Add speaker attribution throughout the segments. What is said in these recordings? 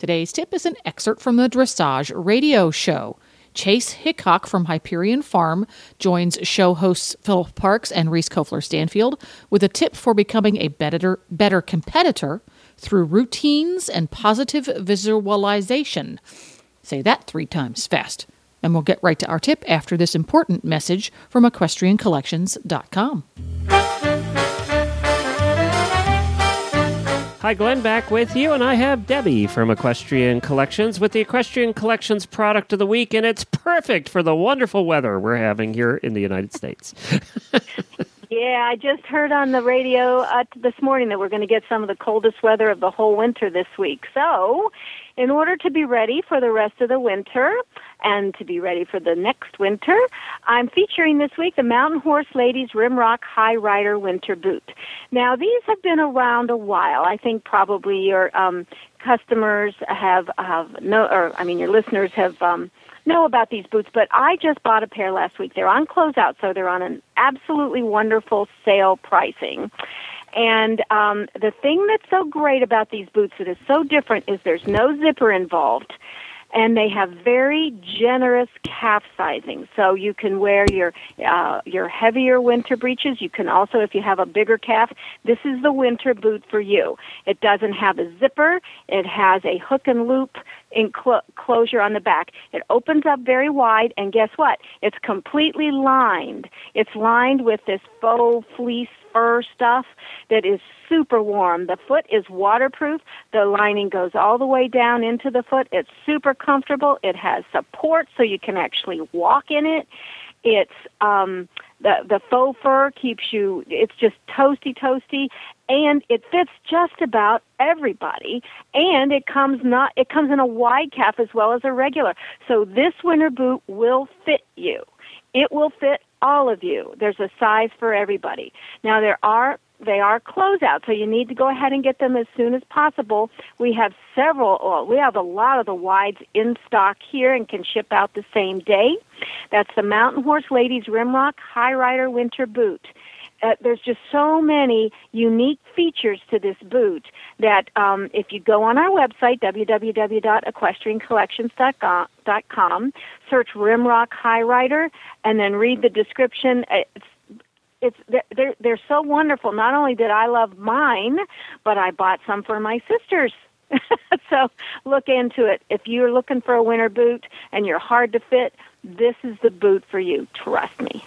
Speaker 1: Today's tip is an excerpt from the Dressage radio show. Chase Hickok from Hyperion Farm joins show hosts Philip Parkes and Reese Koffler Stanfield with a tip for becoming a better, better competitor through routines and positive visualization. Say that three times fast. And we'll get right to our tip after this important message from equestriancollections.com.
Speaker 2: Hi, Glenn, back with you, and I have Debbie from Equestrian Collections with the Equestrian Collections product of the week, and it's perfect for the wonderful weather we're having here in the United States.
Speaker 3: yeah, I just heard on the radio uh, this morning that we're going to get some of the coldest weather of the whole winter this week. So, in order to be ready for the rest of the winter, and to be ready for the next winter, I'm featuring this week the Mountain Horse Ladies Rimrock High Rider Winter Boot. Now, these have been around a while. I think probably your um, customers have have no, or I mean, your listeners have. Um, know about these boots, but I just bought a pair last week. They're on closeout, so they're on an absolutely wonderful sale pricing. And um, the thing that's so great about these boots that is so different is there's no zipper involved and they have very generous calf sizing. So you can wear your uh, your heavier winter breeches. You can also, if you have a bigger calf, this is the winter boot for you. It doesn't have a zipper. It has a hook and loop enclosure on the back. It opens up very wide, and guess what? It's completely lined. It's lined with this faux fleece fur stuff that is super warm. The foot is waterproof. The lining goes all the way down into the foot. It's super comfortable. It has support so you can actually walk in it. It's um the the faux fur keeps you it's just toasty toasty and it fits just about everybody and it comes not it comes in a wide calf as well as a regular. So this winter boot will fit you. It will fit all of you. There's a size for everybody. Now there are they are closeout, so you need to go ahead and get them as soon as possible. We have several, well, we have a lot of the wides in stock here and can ship out the same day. That's the Mountain Horse Ladies Rimrock High Rider Winter Boot. Uh, there's just so many unique features to this boot that um, if you go on our website www.equestriancollections.com, search Rimrock High Rider, and then read the description. It's it's they're they're so wonderful. Not only did I love mine, but I bought some for my sisters. so look into it. If you're looking for a winter boot and you're hard to fit, this is the boot for you. Trust me.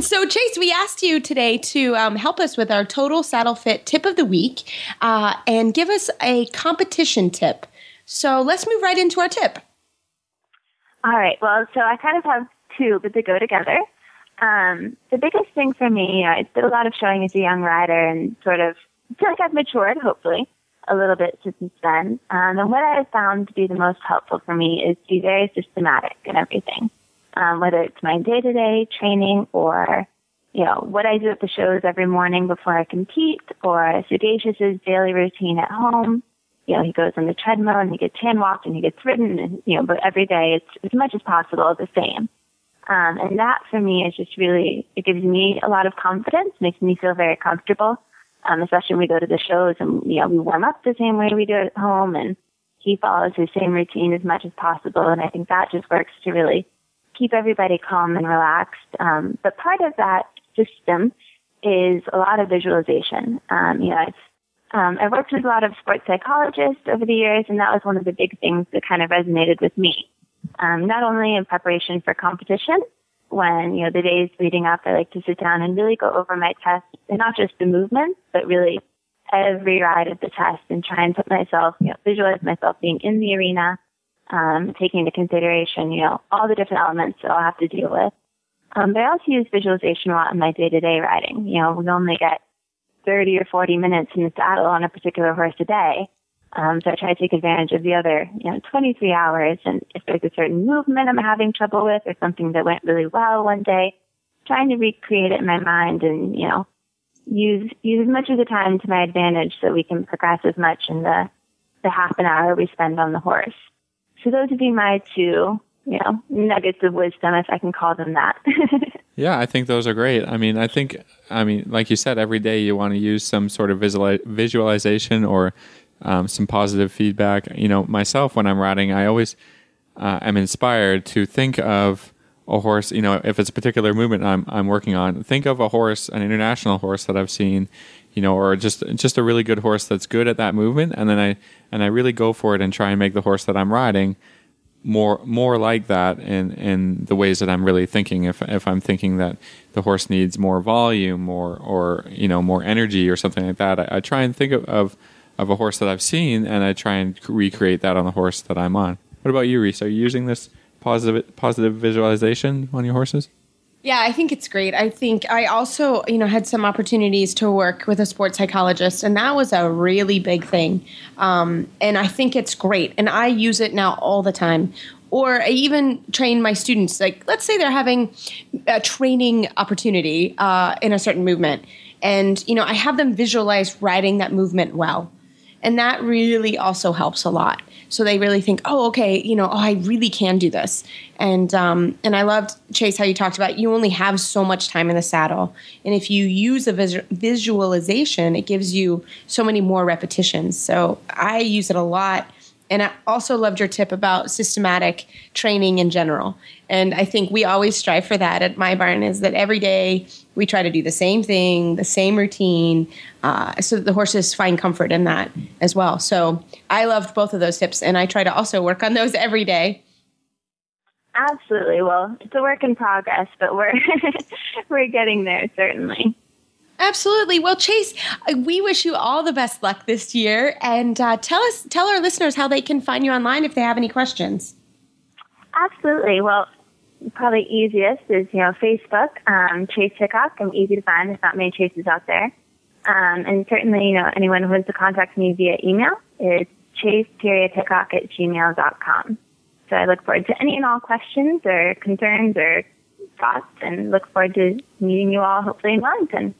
Speaker 4: So, Chase, we asked you today to um, help us with our total saddle fit tip of the week uh, and give us a competition tip. So, let's move right into our tip.
Speaker 5: All right. Well, so I kind of have two, but they go together. Um, the biggest thing for me, you know, it's been a lot of showing as a young rider and sort of feel like I've matured, hopefully, a little bit since then. Um, and what I have found to be the most helpful for me is to be very systematic in everything. Um, whether it's my day-to-day training or, you know, what I do at the shows every morning before I compete or Sagacious's daily routine at home you know, he goes on the treadmill and he gets hand walked and he gets ridden and, you know, but every day it's as much as possible the same. Um, and that for me is just really, it gives me a lot of confidence, makes me feel very comfortable. Um, especially when we go to the shows and, you know, we warm up the same way we do at home and he follows his same routine as much as possible. And I think that just works to really keep everybody calm and relaxed. Um, but part of that system is a lot of visualization. Um, you know, it's um, I've worked with a lot of sports psychologists over the years, and that was one of the big things that kind of resonated with me. Um, not only in preparation for competition, when you know the days leading up, I like to sit down and really go over my test, and not just the movements, but really every ride of the test, and try and put myself, you know, visualize myself being in the arena, um, taking into consideration, you know, all the different elements that I'll have to deal with. Um, but I also use visualization a lot in my day-to-day riding. You know, we only get 30 or 40 minutes in the saddle on a particular horse a day. Um, so I try to take advantage of the other, you know, 23 hours. And if there's a certain movement I'm having trouble with or something that went really well one day, trying to recreate it in my mind and, you know, use, use as much of the time to my advantage so we can progress as much in the, the half an hour we spend on the horse. So those would be my two, you know, nuggets of wisdom, if I can call them that.
Speaker 6: yeah, I think those are great. I mean, I think, I mean, like you said, every day you want to use some sort of visual, visualization or um, some positive feedback. You know, myself, when I'm riding, I always uh, am inspired to think of a horse, you know, if it's a particular movement I'm I'm working on, think of a horse, an international horse that I've seen, you know, or just just a really good horse that's good at that movement, and then I and I really go for it and try and make the horse that I'm riding more more like that in in the ways that I'm really thinking. If if I'm thinking that the horse needs more volume or or you know more energy or something like that, I, I try and think of, of of a horse that I've seen, and I try and recreate that on the horse that I'm on. What about you, Reese? Are you using this positive positive visualization on your horses?
Speaker 4: Yeah, I think it's great. I think I also, you know, had some opportunities to work with a sports psychologist, and that was a really big thing. Um, and I think it's great, and I use it now all the time. Or I even train my students. Like, let's say they're having a training opportunity uh, in a certain movement, and you know, I have them visualize riding that movement well, and that really also helps a lot so they really think, oh, okay, you know, oh, I really can do this. And um, and I loved Chase how you talked about you only have so much time in the saddle, and if you use a vis- visualization, it gives you so many more repetitions. So I use it a lot. And I also loved your tip about systematic training in general. And I think we always strive for that at my barn is that every day we try to do the same thing, the same routine, uh, so that the horses find comfort in that as well. So I loved both of those tips, and I try to also work on those every day.
Speaker 5: Absolutely. Well, it's a work in progress, but we're we're getting there certainly.
Speaker 4: Absolutely. Well, Chase, uh, we wish you all the best luck this year, and uh, tell us, tell our listeners how they can find you online if they have any questions.
Speaker 5: Absolutely. Well, probably easiest is you know Facebook, um, Chase Hickok. I'm easy to find. There's not many Chases out there, um, and certainly you know anyone who wants to contact me via email is chase at gmail.com. So I look forward to any and all questions or concerns or thoughts, and look forward to meeting you all hopefully in Wellington.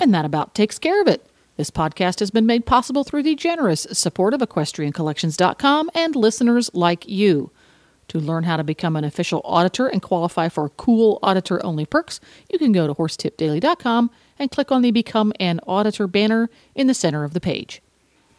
Speaker 1: And that about takes care of it. This podcast has been made possible through the generous support of EquestrianCollections.com and listeners like you. To learn how to become an official auditor and qualify for cool auditor only perks, you can go to horsetipdaily.com and click on the Become an Auditor banner in the center of the page.